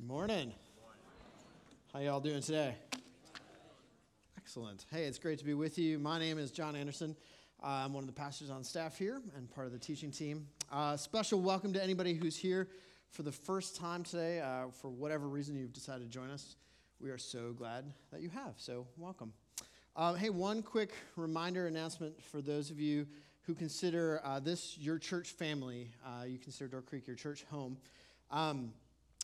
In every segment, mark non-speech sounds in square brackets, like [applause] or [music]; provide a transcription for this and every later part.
Good morning. How y'all doing today? Excellent. Hey, it's great to be with you. My name is John Anderson. Uh, I'm one of the pastors on staff here and part of the teaching team. Uh, special welcome to anybody who's here for the first time today. Uh, for whatever reason you've decided to join us, we are so glad that you have. So, welcome. Um, hey, one quick reminder announcement for those of you who consider uh, this your church family. Uh, you consider Door Creek your church home. Um,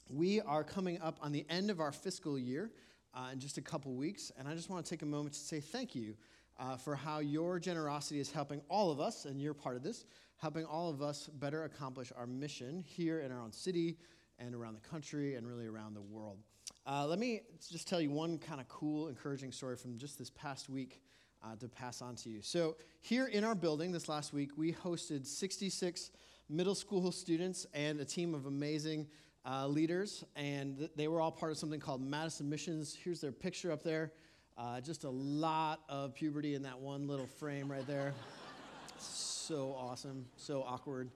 we are coming up on the end of our fiscal year uh, in just a couple weeks, and I just want to take a moment to say thank you uh, for how your generosity is helping all of us, and you're part of this, helping all of us better accomplish our mission here in our own city and around the country and really around the world. Uh, let me just tell you one kind of cool, encouraging story from just this past week uh, to pass on to you. So, here in our building this last week, we hosted 66 middle school students and a team of amazing uh, leaders, and th- they were all part of something called Madison Missions. Here's their picture up there. Uh, just a lot of puberty in that one little frame right there. [laughs] so awesome, so awkward.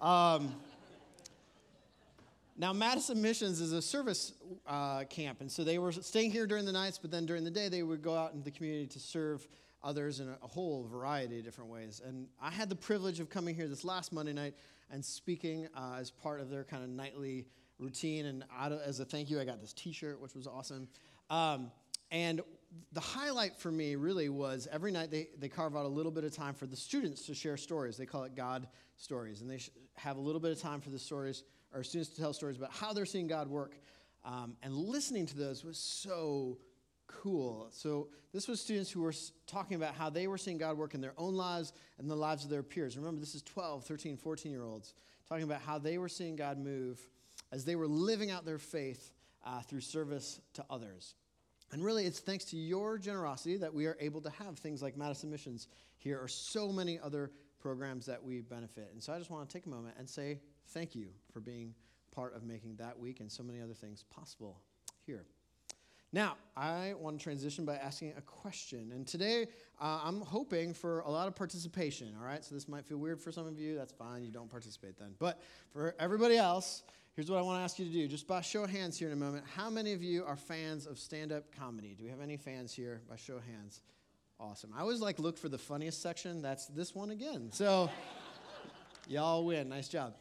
Um, now, Madison Missions is a service uh, camp, and so they were staying here during the nights, but then during the day they would go out into the community to serve others in a whole variety of different ways. And I had the privilege of coming here this last Monday night and speaking uh, as part of their kind of nightly routine. And as a thank you, I got this T-shirt, which was awesome. Um, and the highlight for me really was every night they, they carve out a little bit of time for the students to share stories. They call it God stories, and they have a little bit of time for the stories or students to tell stories about how they're seeing God work. Um, and listening to those was so cool. So, this was students who were talking about how they were seeing God work in their own lives and the lives of their peers. Remember, this is 12, 13, 14 year olds talking about how they were seeing God move as they were living out their faith uh, through service to others. And really, it's thanks to your generosity that we are able to have things like Madison Missions here, or so many other programs that we benefit. And so I just want to take a moment and say thank you for being part of making that week and so many other things possible here. Now, I want to transition by asking a question. And today, uh, I'm hoping for a lot of participation, all right? So this might feel weird for some of you. That's fine. You don't participate then. But for everybody else, here's what I want to ask you to do. Just by show of hands here in a moment, how many of you are fans of stand up comedy? Do we have any fans here by show of hands? Awesome. I always like look for the funniest section. That's this one again. So, [laughs] y'all win. Nice job.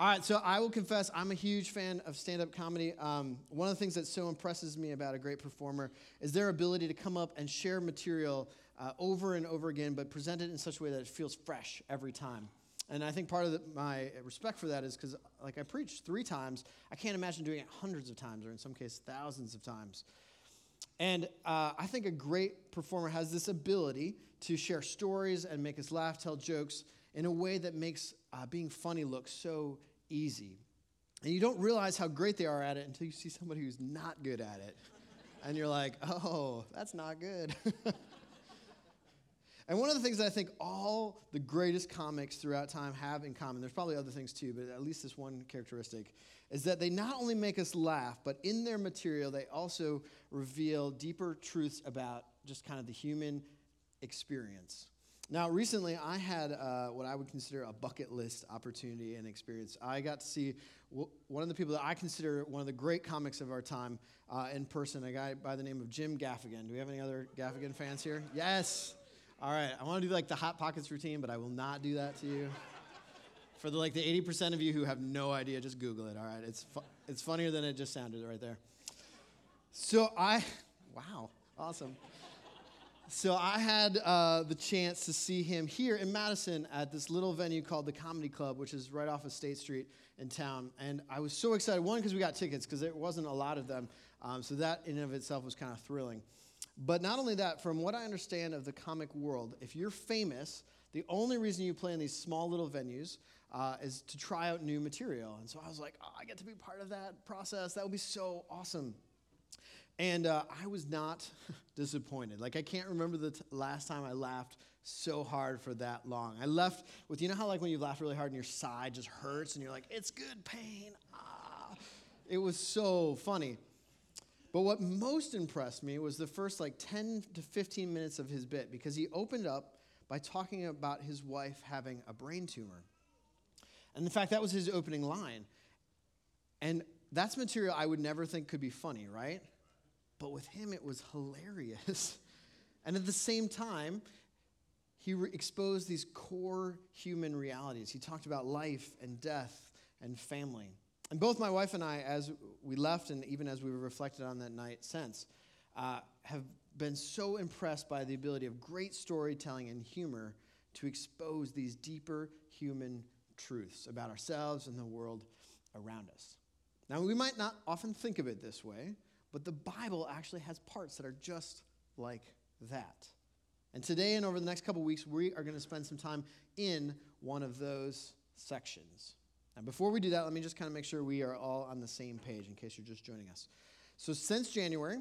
All right, so I will confess I'm a huge fan of stand up comedy. Um, one of the things that so impresses me about a great performer is their ability to come up and share material uh, over and over again, but present it in such a way that it feels fresh every time. And I think part of the, my respect for that is because, like, I preached three times. I can't imagine doing it hundreds of times, or in some cases, thousands of times. And uh, I think a great performer has this ability to share stories and make us laugh, tell jokes in a way that makes uh, being funny look so easy. And you don't realize how great they are at it until you see somebody who's not good at it. and you're like, oh, that's not good. [laughs] and one of the things that I think all the greatest comics throughout time have in common, there's probably other things too, but at least this one characteristic, is that they not only make us laugh, but in their material, they also reveal deeper truths about just kind of the human experience. Now, recently, I had uh, what I would consider a bucket list opportunity and experience. I got to see w- one of the people that I consider one of the great comics of our time uh, in person, a guy by the name of Jim Gaffigan. Do we have any other Gaffigan fans here? Yes. All right. I want to do like the Hot Pockets routine, but I will not do that to you. For the like the 80% of you who have no idea, just Google it. All right. It's, fu- it's funnier than it just sounded right there. So I, wow, awesome. So I had uh, the chance to see him here in Madison at this little venue called the Comedy Club, which is right off of State Street in town. And I was so excited. One, because we got tickets, because there wasn't a lot of them. Um, so that in and of itself was kind of thrilling. But not only that, from what I understand of the comic world, if you're famous, the only reason you play in these small little venues uh, is to try out new material. And so I was like, oh, I get to be part of that process. That would be so awesome. And uh, I was not [laughs] disappointed. Like, I can't remember the t- last time I laughed so hard for that long. I left with, you know how, like, when you laugh really hard and your side just hurts and you're like, it's good pain. Ah. It was so funny. But what most impressed me was the first, like, 10 to 15 minutes of his bit because he opened up by talking about his wife having a brain tumor. And in fact, that was his opening line. And that's material I would never think could be funny, right? But with him, it was hilarious. [laughs] and at the same time, he re- exposed these core human realities. He talked about life and death and family. And both my wife and I, as we left and even as we reflected on that night since, uh, have been so impressed by the ability of great storytelling and humor to expose these deeper human truths about ourselves and the world around us. Now, we might not often think of it this way, but the Bible actually has parts that are just like that. And today and over the next couple weeks, we are going to spend some time in one of those sections. And before we do that, let me just kind of make sure we are all on the same page in case you're just joining us. So, since January,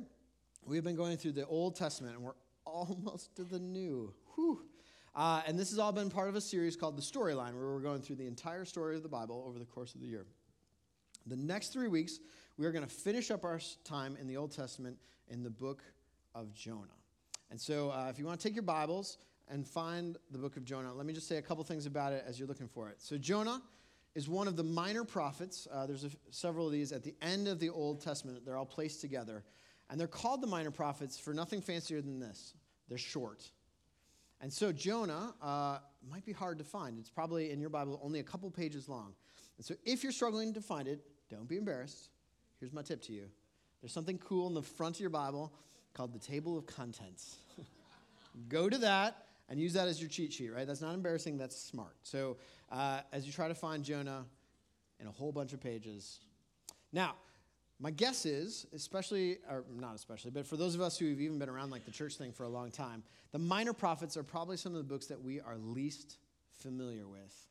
we've been going through the Old Testament and we're [laughs] almost to the New. Whew. Uh, and this has all been part of a series called The Storyline, where we're going through the entire story of the Bible over the course of the year. The next three weeks, we are going to finish up our time in the Old Testament in the book of Jonah. And so, uh, if you want to take your Bibles and find the book of Jonah, let me just say a couple things about it as you're looking for it. So, Jonah is one of the minor prophets. Uh, there's a, several of these at the end of the Old Testament. They're all placed together. And they're called the minor prophets for nothing fancier than this they're short. And so Jonah uh, might be hard to find. It's probably in your Bible only a couple pages long. And so if you're struggling to find it, don't be embarrassed. Here's my tip to you there's something cool in the front of your Bible called the table of contents. [laughs] Go to that and use that as your cheat sheet, right? That's not embarrassing, that's smart. So uh, as you try to find Jonah in a whole bunch of pages. Now, my guess is, especially, or not especially, but for those of us who have even been around like the church thing for a long time, the minor prophets are probably some of the books that we are least familiar with,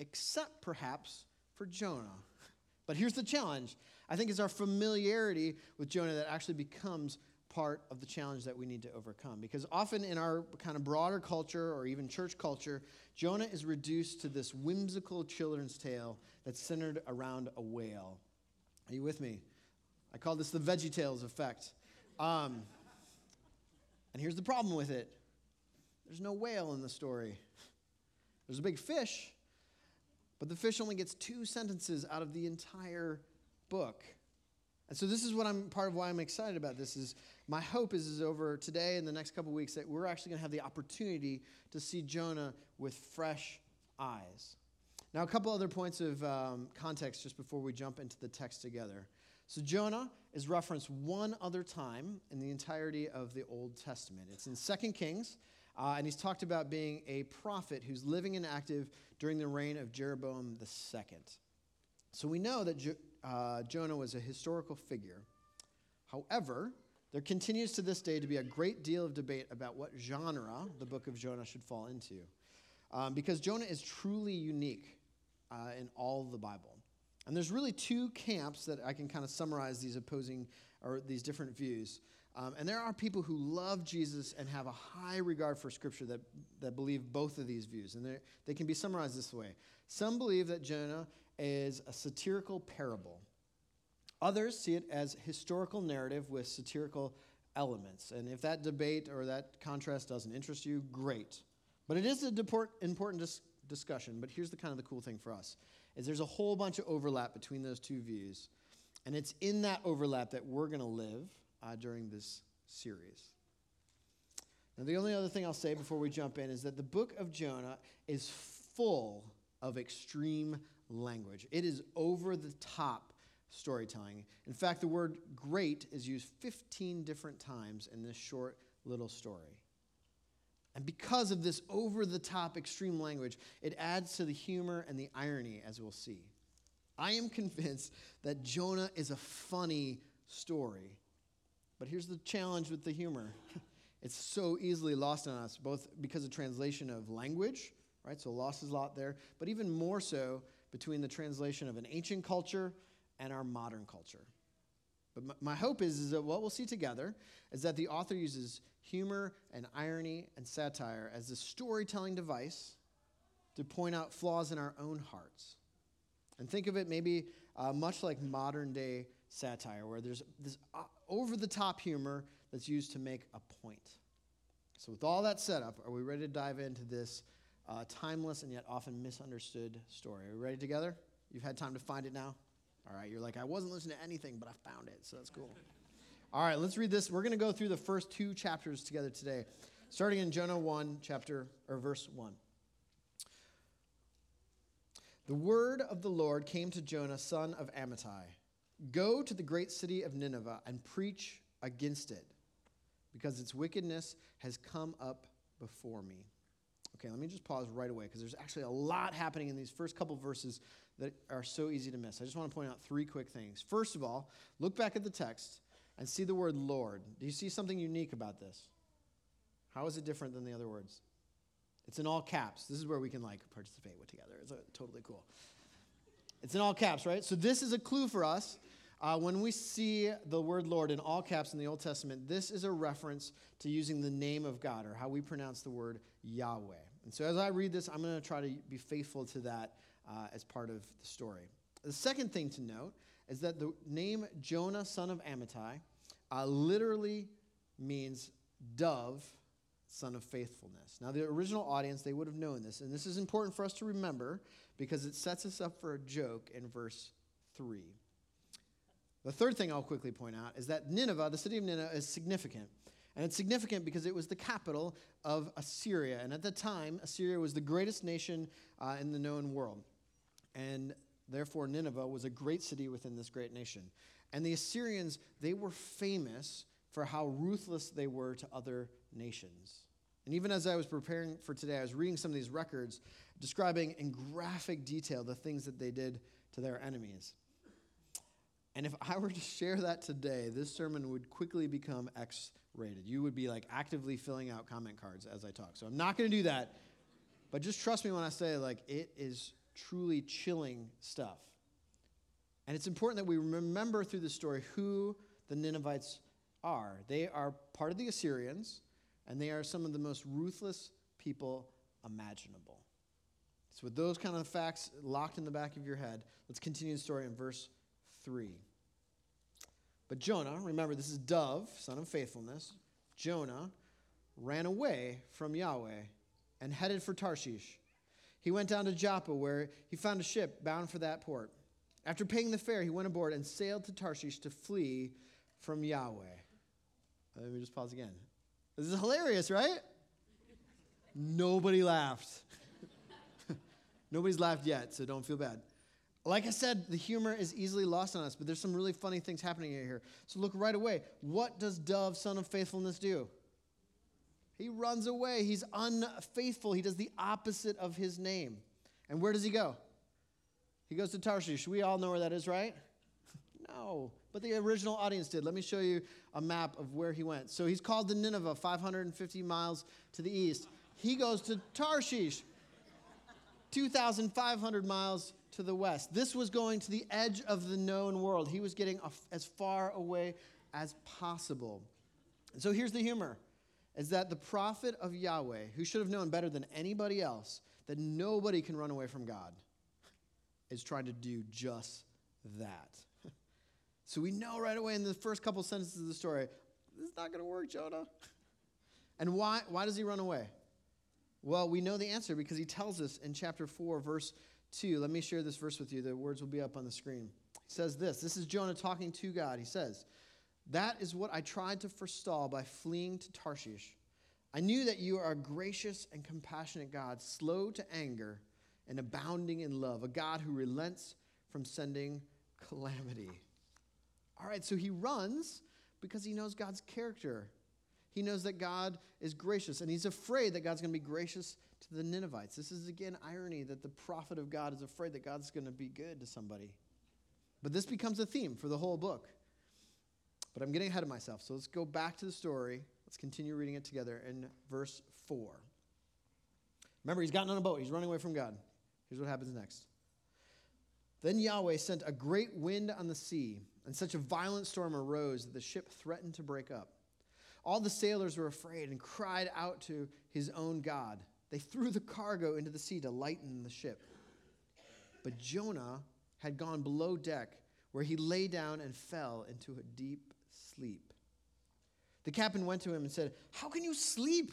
except perhaps for Jonah. [laughs] But here's the challenge I think it's our familiarity with Jonah that actually becomes part of the challenge that we need to overcome. Because often in our kind of broader culture or even church culture, Jonah is reduced to this whimsical children's tale that's centered around a whale. Are you with me? I call this the Veggie Tales effect. Um, and here's the problem with it there's no whale in the story. There's a big fish, but the fish only gets two sentences out of the entire book. And so this is what I'm part of why I'm excited about this is my hope is, is over today and the next couple weeks that we're actually going to have the opportunity to see Jonah with fresh eyes. Now, a couple other points of um, context just before we jump into the text together. So, Jonah is referenced one other time in the entirety of the Old Testament. It's in 2 Kings, uh, and he's talked about being a prophet who's living and active during the reign of Jeroboam II. So, we know that uh, Jonah was a historical figure. However, there continues to this day to be a great deal of debate about what genre the book of Jonah should fall into. Um, because Jonah is truly unique uh, in all the Bible. And there's really two camps that I can kind of summarize these opposing or these different views. Um, and there are people who love Jesus and have a high regard for Scripture that, that believe both of these views. And they can be summarized this way Some believe that Jonah is a satirical parable, others see it as historical narrative with satirical elements. And if that debate or that contrast doesn't interest you, great. But it is an important dis- discussion. But here's the kind of the cool thing for us is there's a whole bunch of overlap between those two views. And it's in that overlap that we're going to live uh, during this series. Now, the only other thing I'll say before we jump in is that the book of Jonah is full of extreme language. It is over the top storytelling. In fact, the word great is used 15 different times in this short little story. And because of this over the top extreme language, it adds to the humor and the irony, as we'll see. I am convinced that Jonah is a funny story. But here's the challenge with the humor [laughs] it's so easily lost on us, both because of translation of language, right? So loss is a lot there, but even more so between the translation of an ancient culture and our modern culture. But my hope is, is that what we'll see together is that the author uses humor and irony and satire as a storytelling device to point out flaws in our own hearts. And think of it maybe uh, much like modern day satire, where there's this uh, over the top humor that's used to make a point. So, with all that set up, are we ready to dive into this uh, timeless and yet often misunderstood story? Are we ready together? You've had time to find it now? All right, you're like, I wasn't listening to anything, but I found it, so that's cool. All right, let's read this. We're going to go through the first two chapters together today, starting in Jonah 1, chapter, or verse 1. The word of the Lord came to Jonah, son of Amittai Go to the great city of Nineveh and preach against it, because its wickedness has come up before me. Okay, let me just pause right away because there's actually a lot happening in these first couple verses that are so easy to miss. I just want to point out three quick things. First of all, look back at the text and see the word Lord. Do you see something unique about this? How is it different than the other words? It's in all caps. This is where we can like participate with together. It's uh, totally cool. It's in all caps, right? So this is a clue for us. Uh, when we see the word Lord in all caps in the Old Testament, this is a reference to using the name of God or how we pronounce the word Yahweh. And so as I read this, I'm going to try to be faithful to that uh, as part of the story. The second thing to note is that the name Jonah, son of Amittai, uh, literally means dove, son of faithfulness. Now, the original audience, they would have known this, and this is important for us to remember because it sets us up for a joke in verse 3. The third thing I'll quickly point out is that Nineveh, the city of Nineveh, is significant. And it's significant because it was the capital of Assyria. And at the time, Assyria was the greatest nation uh, in the known world. And therefore, Nineveh was a great city within this great nation. And the Assyrians, they were famous for how ruthless they were to other nations. And even as I was preparing for today, I was reading some of these records describing in graphic detail the things that they did to their enemies. And if I were to share that today, this sermon would quickly become X rated. You would be like actively filling out comment cards as I talk. So I'm not going to do that. But just trust me when I say, like, it is truly chilling stuff. And it's important that we remember through the story who the Ninevites are. They are part of the Assyrians, and they are some of the most ruthless people imaginable. So, with those kind of facts locked in the back of your head, let's continue the story in verse 3. But Jonah, remember this is Dove, son of faithfulness, Jonah ran away from Yahweh and headed for Tarshish. He went down to Joppa, where he found a ship bound for that port. After paying the fare, he went aboard and sailed to Tarshish to flee from Yahweh. Uh, let me just pause again. This is hilarious, right? Nobody laughed. [laughs] Nobody's laughed yet, so don't feel bad. Like I said, the humor is easily lost on us, but there's some really funny things happening here. So look right away. What does Dove, son of faithfulness, do? He runs away. He's unfaithful. He does the opposite of his name. And where does he go? He goes to Tarshish. We all know where that is, right? [laughs] no, but the original audience did. Let me show you a map of where he went. So he's called to Nineveh, 550 miles to the east. He goes to Tarshish, 2,500 miles to the west. This was going to the edge of the known world. He was getting as far away as possible. So here's the humor is that the prophet of Yahweh, who should have known better than anybody else that nobody can run away from God, is trying to do just that. [laughs] so we know right away in the first couple sentences of the story, this is not going to work, Jonah. [laughs] And why, why does he run away? Well, we know the answer because he tells us in chapter 4, verse 2. Let me share this verse with you. The words will be up on the screen. He says this This is Jonah talking to God. He says, That is what I tried to forestall by fleeing to Tarshish. I knew that you are a gracious and compassionate God, slow to anger and abounding in love, a God who relents from sending calamity. All right, so he runs because he knows God's character. He knows that God is gracious, and he's afraid that God's going to be gracious to the Ninevites. This is again irony that the prophet of God is afraid that God's going to be good to somebody. But this becomes a theme for the whole book. But I'm getting ahead of myself. So let's go back to the story. Let's continue reading it together in verse 4. Remember, he's gotten on a boat, he's running away from God. Here's what happens next. Then Yahweh sent a great wind on the sea, and such a violent storm arose that the ship threatened to break up. All the sailors were afraid and cried out to his own God. They threw the cargo into the sea to lighten the ship. But Jonah had gone below deck, where he lay down and fell into a deep sleep. The captain went to him and said, How can you sleep?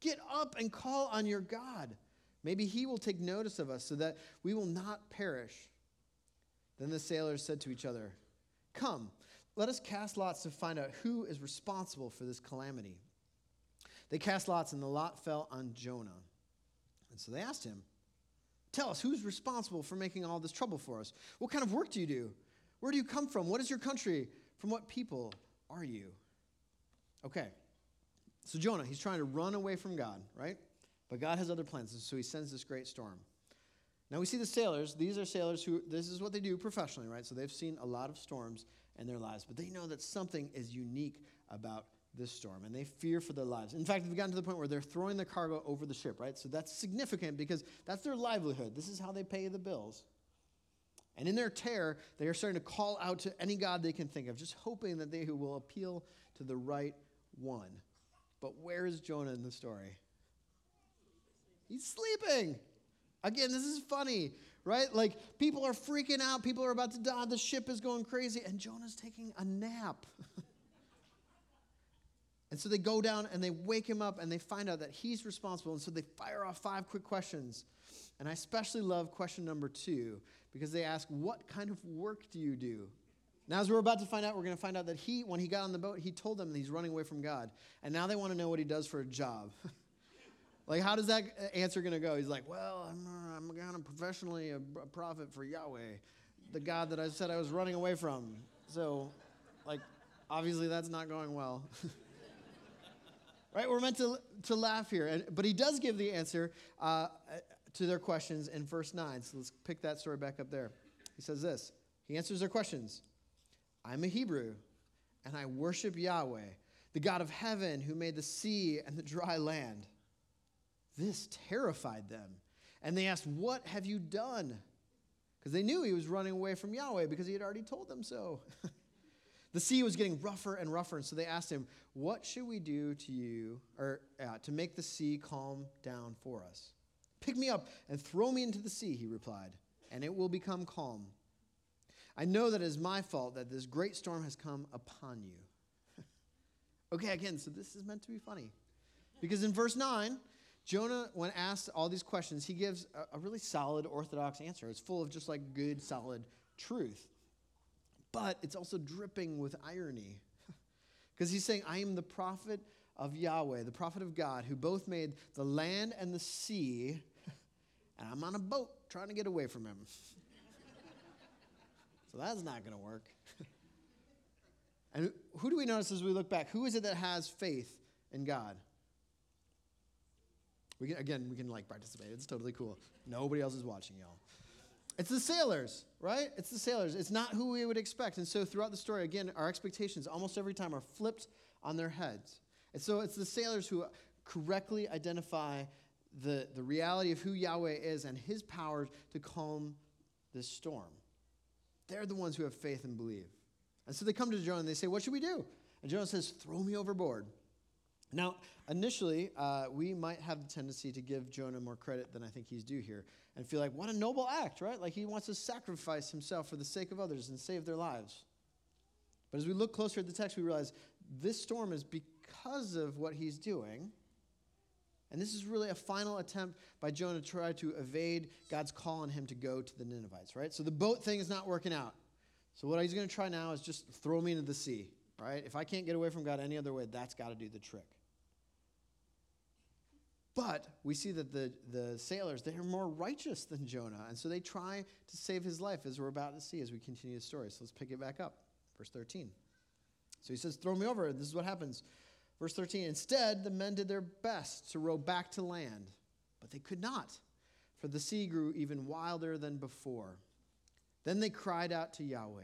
Get up and call on your God. Maybe he will take notice of us so that we will not perish. Then the sailors said to each other, Come, let us cast lots to find out who is responsible for this calamity. They cast lots, and the lot fell on Jonah. And so they asked him, Tell us, who's responsible for making all this trouble for us? What kind of work do you do? Where do you come from? What is your country? From what people are you? Okay. So Jonah, he's trying to run away from God, right? But God has other plans, and so he sends this great storm. Now we see the sailors. These are sailors who, this is what they do professionally, right? So they've seen a lot of storms in their lives, but they know that something is unique about this storm, and they fear for their lives. In fact, they've gotten to the point where they're throwing the cargo over the ship, right? So that's significant because that's their livelihood. This is how they pay the bills. And in their terror, they are starting to call out to any God they can think of, just hoping that they who will appeal to the right one. But where is Jonah in the story? He's sleeping. Again, this is funny, right? Like people are freaking out, people are about to die, the ship is going crazy, and Jonah's taking a nap. [laughs] And so they go down and they wake him up and they find out that he's responsible. And so they fire off five quick questions. And I especially love question number two because they ask, What kind of work do you do? Now, as we're about to find out, we're going to find out that he, when he got on the boat, he told them that he's running away from God. And now they want to know what he does for a job. [laughs] like, how does that answer going to go? He's like, Well, I'm, uh, I'm kind of professionally a, a prophet for Yahweh, the God that I said I was running away from. So, like, obviously that's not going well. [laughs] right? We're meant to, to laugh here. And, but he does give the answer uh, to their questions in verse 9. So let's pick that story back up there. He says this He answers their questions I'm a Hebrew, and I worship Yahweh, the God of heaven who made the sea and the dry land. This terrified them. And they asked, What have you done? Because they knew he was running away from Yahweh because he had already told them so. [laughs] The sea was getting rougher and rougher, and so they asked him, What should we do to you, or uh, to make the sea calm down for us? Pick me up and throw me into the sea, he replied, and it will become calm. I know that it is my fault that this great storm has come upon you. [laughs] okay, again, so this is meant to be funny. Because in verse 9, Jonah, when asked all these questions, he gives a, a really solid, orthodox answer. It's full of just like good, solid truth but it's also dripping with irony. [laughs] Because he's saying, I am the prophet of Yahweh, the prophet of God, who both made the land and the sea, [laughs] and I'm on a boat trying to get away from him. [laughs] so that's not going to work. and who do we notice as we look back? Who is it that has faith in God? We can, again, we can like participate. It's totally cool. Nobody else is watching, y'all. It's the sailors, right? It's the sailors. It's not who we would expect. And so throughout the story, again, our expectations almost every time are flipped on their heads. And so it's the sailors who correctly identify the, the reality of who Yahweh is and his power to calm this storm. They're the ones who have faith and believe. And so they come to Jonah and they say, What should we do? And Jonah says, Throw me overboard. Now, initially, uh, we might have the tendency to give Jonah more credit than I think he's due here and feel like, what a noble act, right? Like he wants to sacrifice himself for the sake of others and save their lives. But as we look closer at the text, we realize this storm is because of what he's doing. And this is really a final attempt by Jonah to try to evade God's call on him to go to the Ninevites, right? So the boat thing is not working out. So what he's going to try now is just throw me into the sea, right? If I can't get away from God any other way, that's got to do the trick. But we see that the, the sailors, they are more righteous than Jonah. And so they try to save his life, as we're about to see as we continue the story. So let's pick it back up. Verse 13. So he says, Throw me over. This is what happens. Verse 13. Instead, the men did their best to row back to land, but they could not, for the sea grew even wilder than before. Then they cried out to Yahweh,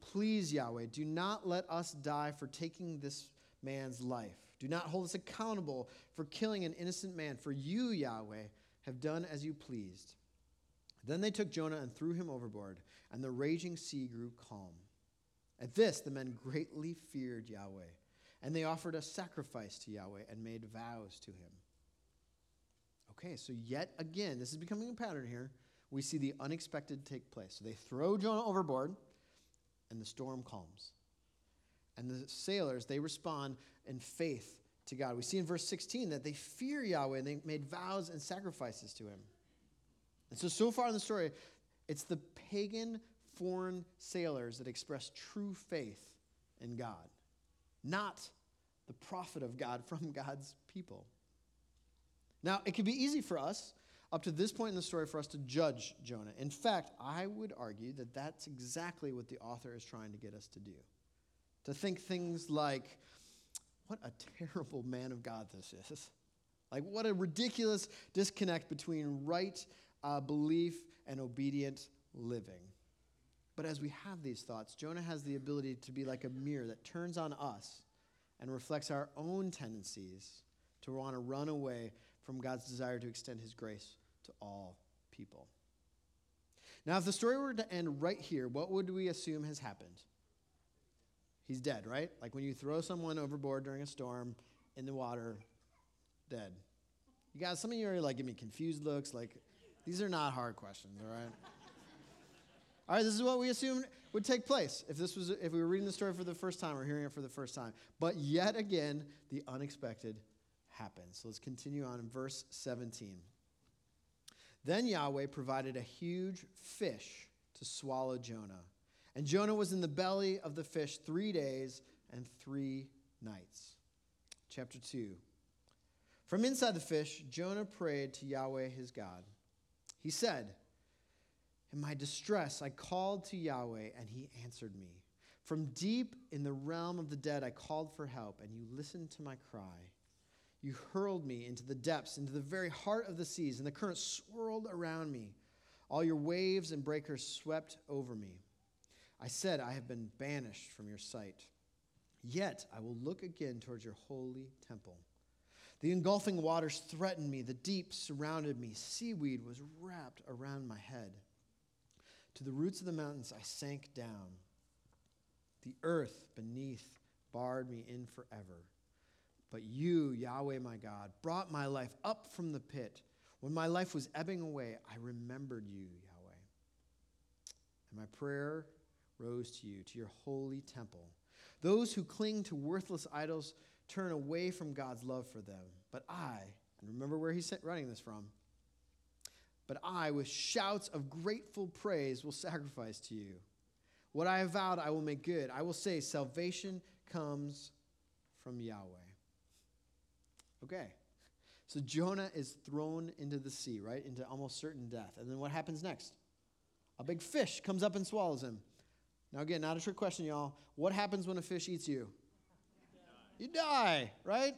Please, Yahweh, do not let us die for taking this man's life. Do not hold us accountable for killing an innocent man, for you, Yahweh, have done as you pleased. Then they took Jonah and threw him overboard, and the raging sea grew calm. At this, the men greatly feared Yahweh, and they offered a sacrifice to Yahweh and made vows to him. Okay, so yet again, this is becoming a pattern here. We see the unexpected take place. So they throw Jonah overboard, and the storm calms. And the sailors, they respond in faith to God. We see in verse 16 that they fear Yahweh and they made vows and sacrifices to him. And so, so far in the story, it's the pagan foreign sailors that express true faith in God, not the prophet of God [laughs] from God's people. Now, it could be easy for us up to this point in the story for us to judge Jonah. In fact, I would argue that that's exactly what the author is trying to get us to do. To think things like, what a terrible man of God this is. Like, what a ridiculous disconnect between right uh, belief and obedient living. But as we have these thoughts, Jonah has the ability to be like a mirror that turns on us and reflects our own tendencies to want to run away from God's desire to extend his grace to all people. Now, if the story were to end right here, what would we assume has happened? He's dead, right? Like when you throw someone overboard during a storm in the water, dead. You guys, some of you are like giving me confused looks. Like, these are not hard questions, all right? [laughs] all right, this is what we assumed would take place if this was if we were reading the story for the first time or hearing it for the first time. But yet again, the unexpected happens. So let's continue on in verse 17. Then Yahweh provided a huge fish to swallow Jonah. And Jonah was in the belly of the fish three days and three nights. Chapter 2. From inside the fish, Jonah prayed to Yahweh his God. He said, In my distress, I called to Yahweh, and he answered me. From deep in the realm of the dead, I called for help, and you listened to my cry. You hurled me into the depths, into the very heart of the seas, and the current swirled around me. All your waves and breakers swept over me. I said, I have been banished from your sight. Yet I will look again towards your holy temple. The engulfing waters threatened me, the deep surrounded me, seaweed was wrapped around my head. To the roots of the mountains I sank down. The earth beneath barred me in forever. But you, Yahweh my God, brought my life up from the pit. When my life was ebbing away, I remembered you, Yahweh. And my prayer rose to you, to your holy temple. Those who cling to worthless idols turn away from God's love for them. But I, and remember where he's running this from, but I, with shouts of grateful praise, will sacrifice to you. What I have vowed, I will make good. I will say, Salvation comes from Yahweh. Okay. So Jonah is thrown into the sea, right? Into almost certain death. And then what happens next? A big fish comes up and swallows him. Now, again, not a trick question, y'all. What happens when a fish eats you? You die, right?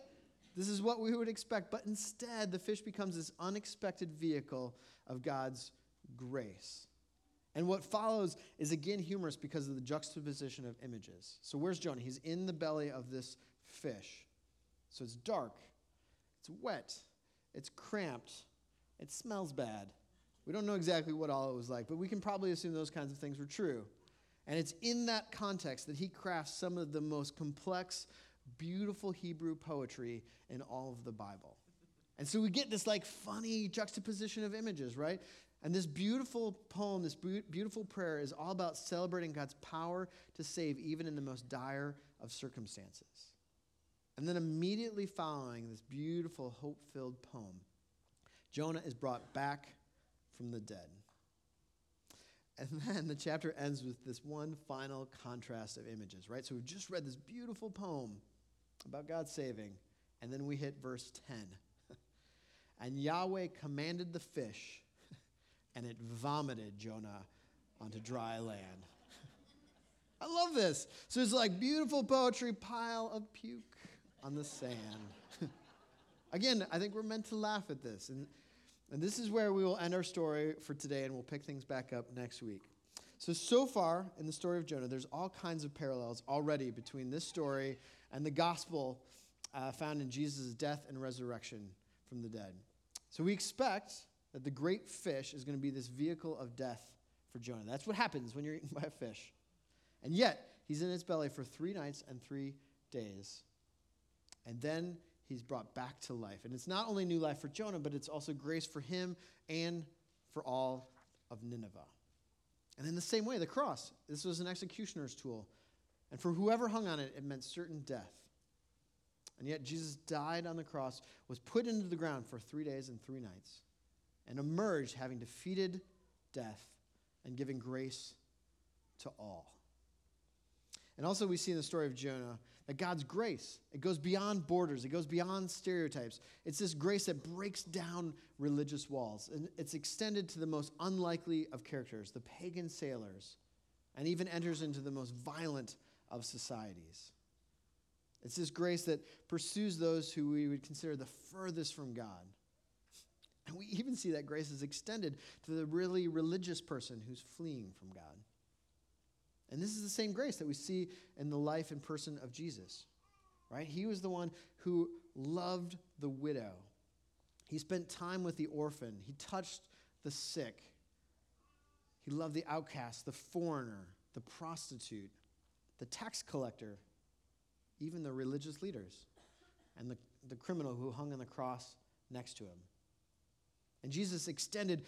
This is what we would expect. But instead, the fish becomes this unexpected vehicle of God's grace. And what follows is again humorous because of the juxtaposition of images. So, where's Jonah? He's in the belly of this fish. So, it's dark, it's wet, it's cramped, it smells bad. We don't know exactly what all it was like, but we can probably assume those kinds of things were true. And it's in that context that he crafts some of the most complex, beautiful Hebrew poetry in all of the Bible. And so we get this like funny juxtaposition of images, right? And this beautiful poem, this beautiful prayer is all about celebrating God's power to save even in the most dire of circumstances. And then immediately following this beautiful, hope filled poem, Jonah is brought back from the dead. And [laughs] then the chapter ends with this one final contrast of images, right? So we've just read this beautiful poem about God saving, and then we hit verse 10. [laughs] and Yahweh commanded the fish, [laughs] and it vomited Jonah onto dry land. I love this. So it's like beautiful poetry, pile of puke on the sand. Again, I think we're meant to laugh at this. And, and this is where we will end our story for today, and we'll pick things back up next week. So, so far in the story of Jonah, there's all kinds of parallels already between this story and the gospel uh, found in Jesus' death and resurrection from the dead. So, we expect that the great fish is going to be this vehicle of death for Jonah. That's what happens when you're [laughs] eaten by a fish. And yet, he's in its belly for three nights and three days. And then he's brought back to life. And it's not only new life for Jonah, but it's also grace for him and for all of Nineveh. And in the same way, the cross, this was an executioner's tool. And for whoever hung on it, it meant certain death. And yet, Jesus died on the cross, was put into the ground for three days and three nights, and emerged having defeated death and giving grace to all. And also, we see in the story of Jonah that God's grace, it goes beyond borders, it goes beyond stereotypes. It's this grace that breaks down religious walls, and it's extended to the most unlikely of characters, the pagan sailors, and even enters into the most violent of societies. It's this grace that pursues those who we would consider the furthest from God. And we even see that grace is extended to the really religious person who's fleeing from God. And this is the same grace that we see in the life and person of Jesus, right? He was the one who loved the widow. He spent time with the orphan. He touched the sick. He loved the outcast, the foreigner, the prostitute, the tax collector, even the religious leaders, and the, the criminal who hung on the cross next to him. And Jesus extended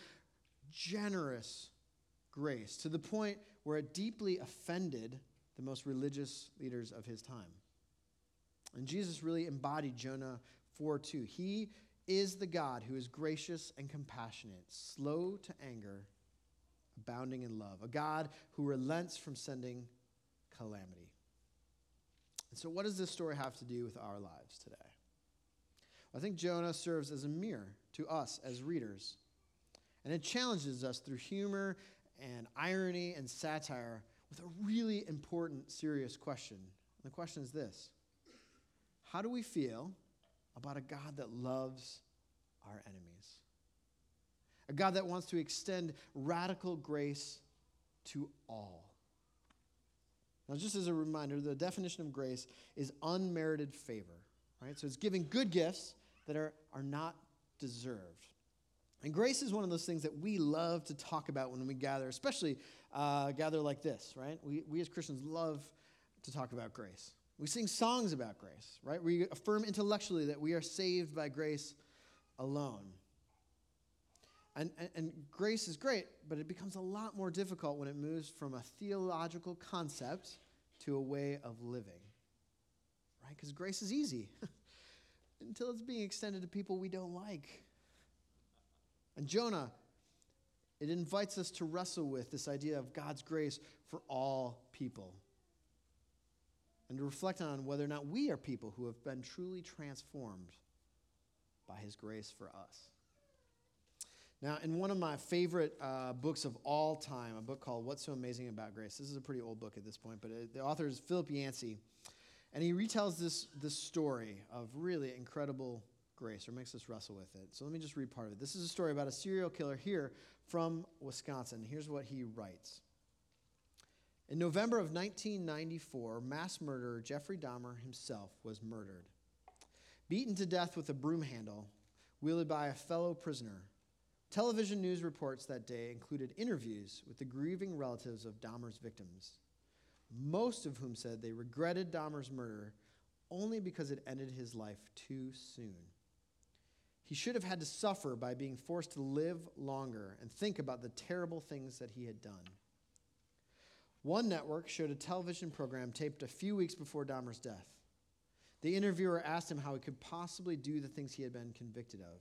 generous grace to the point where it deeply offended the most religious leaders of his time. And Jesus really embodied Jonah 4 2. He is the God who is gracious and compassionate, slow to anger, abounding in love, a God who relents from sending calamity. And so, what does this story have to do with our lives today? Well, I think Jonah serves as a mirror to us as readers. And it challenges us through humor and irony and satire with a really important, serious question. And the question is this How do we feel about a God that loves our enemies? A God that wants to extend radical grace to all. Now, just as a reminder, the definition of grace is unmerited favor, right? So it's giving good gifts that are, are not deserved. And grace is one of those things that we love to talk about when we gather, especially uh, gather like this, right? We, we as Christians love to talk about grace. We sing songs about grace, right? We affirm intellectually that we are saved by grace alone. And, and, and, grace is great, but it becomes a lot more difficult when it moves from a theological concept to a way of living, right? Because grace is easy [laughs] until it's being extended to people we don't like. And Jonah, it invites us to wrestle with this idea of God's grace for all people and to reflect on whether or not we are people who have been truly transformed by his grace for us. Now, in one of my favorite uh, books of all time, a book called What's So Amazing About Grace, this is a pretty old book at this point, but it, the author is Philip Yancey, and he retells this, this story of really incredible grace or makes us wrestle with it. So let me just read part of it. This is a story about a serial killer here from Wisconsin. Here's what he writes. In November of 1994, mass murderer Jeffrey Dahmer himself was murdered. Beaten to death with a broom handle, wielded by a fellow prisoner, television news reports that day included interviews with the grieving relatives of Dahmer's victims, most of whom said they regretted Dahmer's murder only because it ended his life too soon. He should have had to suffer by being forced to live longer and think about the terrible things that he had done. One network showed a television program taped a few weeks before Dahmer's death. The interviewer asked him how he could possibly do the things he had been convicted of.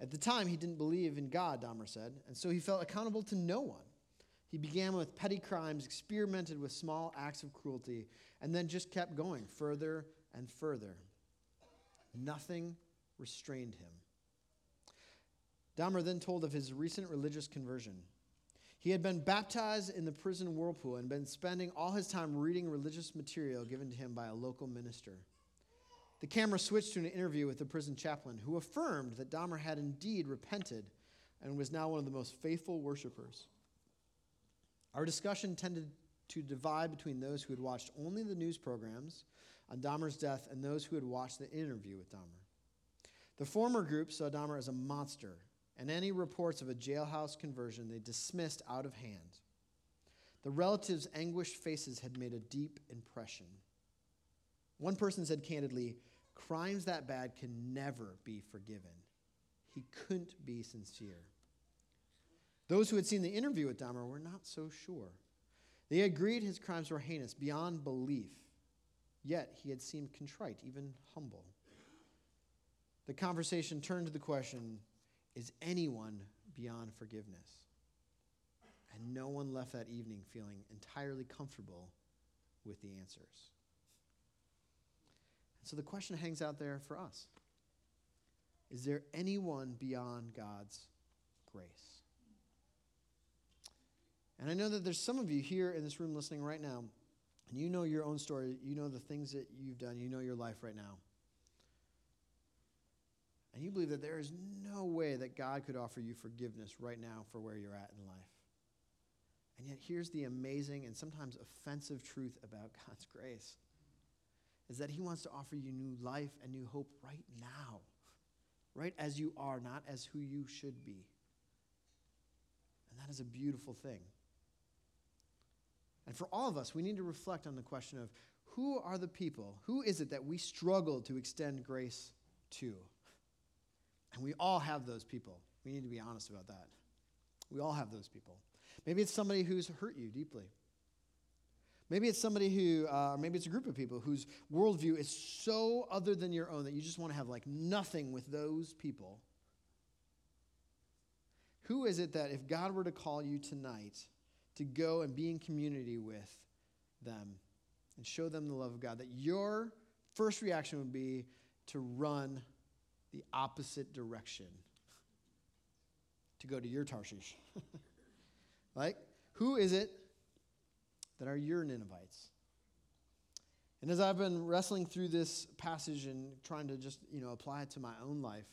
At the time, he didn't believe in God, Dahmer said, and so he felt accountable to no one. He began with petty crimes, experimented with small acts of cruelty, and then just kept going further and further. Nothing restrained him. Dahmer then told of his recent religious conversion. He had been baptized in the prison whirlpool and been spending all his time reading religious material given to him by a local minister. The camera switched to an interview with the prison chaplain, who affirmed that Dahmer had indeed repented and was now one of the most faithful worshipers. Our discussion tended to divide between those who had watched only the news programs on Dahmer's death and those who had watched the interview with Dahmer. The former group saw Dahmer as a monster, and any reports of a jailhouse conversion they dismissed out of hand. The relatives' anguished faces had made a deep impression. One person said candidly, Crimes that bad can never be forgiven. He couldn't be sincere. Those who had seen the interview with Dahmer were not so sure. They agreed his crimes were heinous beyond belief, yet he had seemed contrite, even humble the conversation turned to the question is anyone beyond forgiveness? And no one left that evening feeling entirely comfortable with the answers. And so the question hangs out there for us Is there anyone beyond God's grace? And I know that there's some of you here in this room listening right now, and you know your own story. You know the things that you've done. You know your life right now. And you believe that there is no way that God could offer you forgiveness right now for where you're at in life. And yet, here's the amazing and sometimes offensive truth about [laughs] God's grace is that He wants to offer you new life and new hope right now, right as you are, not as who you should be. And that is a beautiful thing. And for all of us, we need to reflect on the question of who are the people, who is it that we struggle to extend grace to? And we all have those people. We need to be honest about that. We all have those people. Maybe it's somebody who's hurt you deeply. Maybe it's somebody who, uh, maybe it's a group of people whose worldview is so other than your own that you just want to have like nothing with those people. Who is it that if God were to call you tonight to go and be in community with them and show them the love of God, that your first reaction would be to run the opposite direction, to go to your Tarshish? [laughs] Like, who is it that are your Ninevites? And as I've been wrestling through this passage and trying to just, you know, apply it to my own life,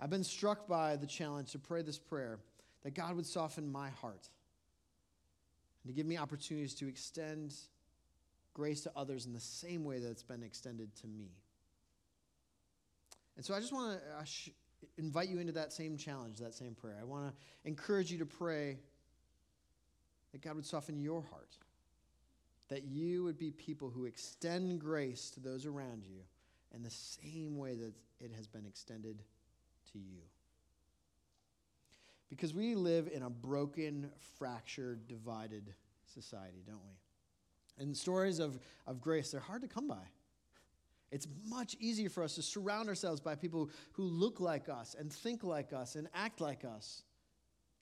I've been struck by the challenge to pray this prayer that God would soften my heart and to give me opportunities to extend grace to others in the same way that it's been extended to me. And so I just want to sh- invite you into that same challenge, that same prayer. I want to encourage you to pray that God would soften your heart, that you would be people who extend grace to those around you in the same way that it has been extended to you. Because we live in a broken, fractured, divided society, don't we? And stories of, of grace, they're hard to come by. It's much easier for us to surround ourselves by people who look like us and think like us and act like us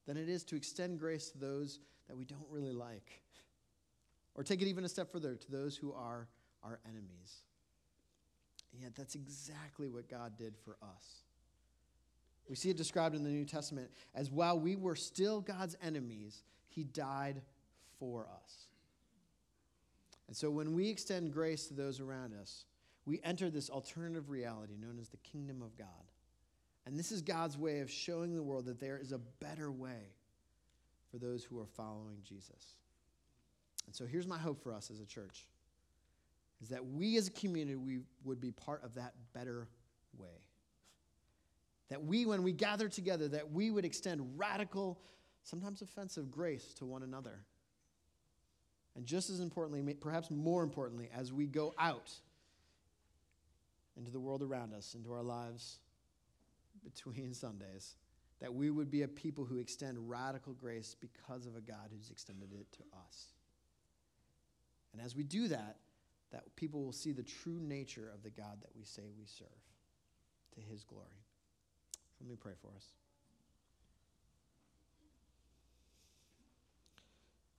than it is to extend grace to those that we don't really like. Or take it even a step further to those who are our enemies. And yet, that's exactly what God did for us. We see it described in the New Testament as while we were still God's enemies, He died for us. And so, when we extend grace to those around us, we enter this alternative reality known as the kingdom of God. And this is God's way of showing the world that there is a better way for those who are following Jesus. And so here's my hope for us as a church is that we as a community we would be part of that better way. That we when we gather together that we would extend radical sometimes offensive grace to one another. And just as importantly, perhaps more importantly, as we go out into the world around us, into our lives [laughs] between Sundays, that we would be a people who extend radical grace because of a God who's extended it to us. And as we do that, that people will see the true nature of the God that we say we serve to his glory. Let me pray for us.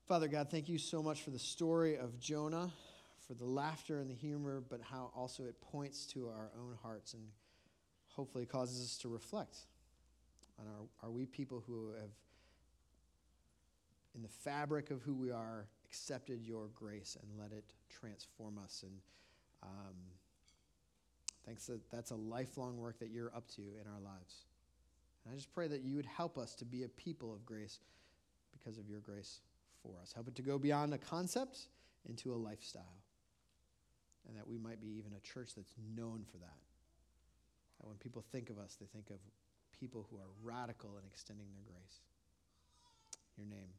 Father God, thank you so much for the story of Jonah, for the laughter and the humor, but how also it points to our own hearts and hopefully causes us to reflect on are, are we people who have, in the fabric of who we are, accepted your grace and let it transform us? And um, thanks that that's a lifelong work that you're up to in our lives. And I just pray that you would help us to be a people of grace because of your grace for us. Help it to go beyond a concept into a lifestyle. And that we might be even a church that's known for that. That when people think of us, they think of people who are radical in extending their grace. Your name.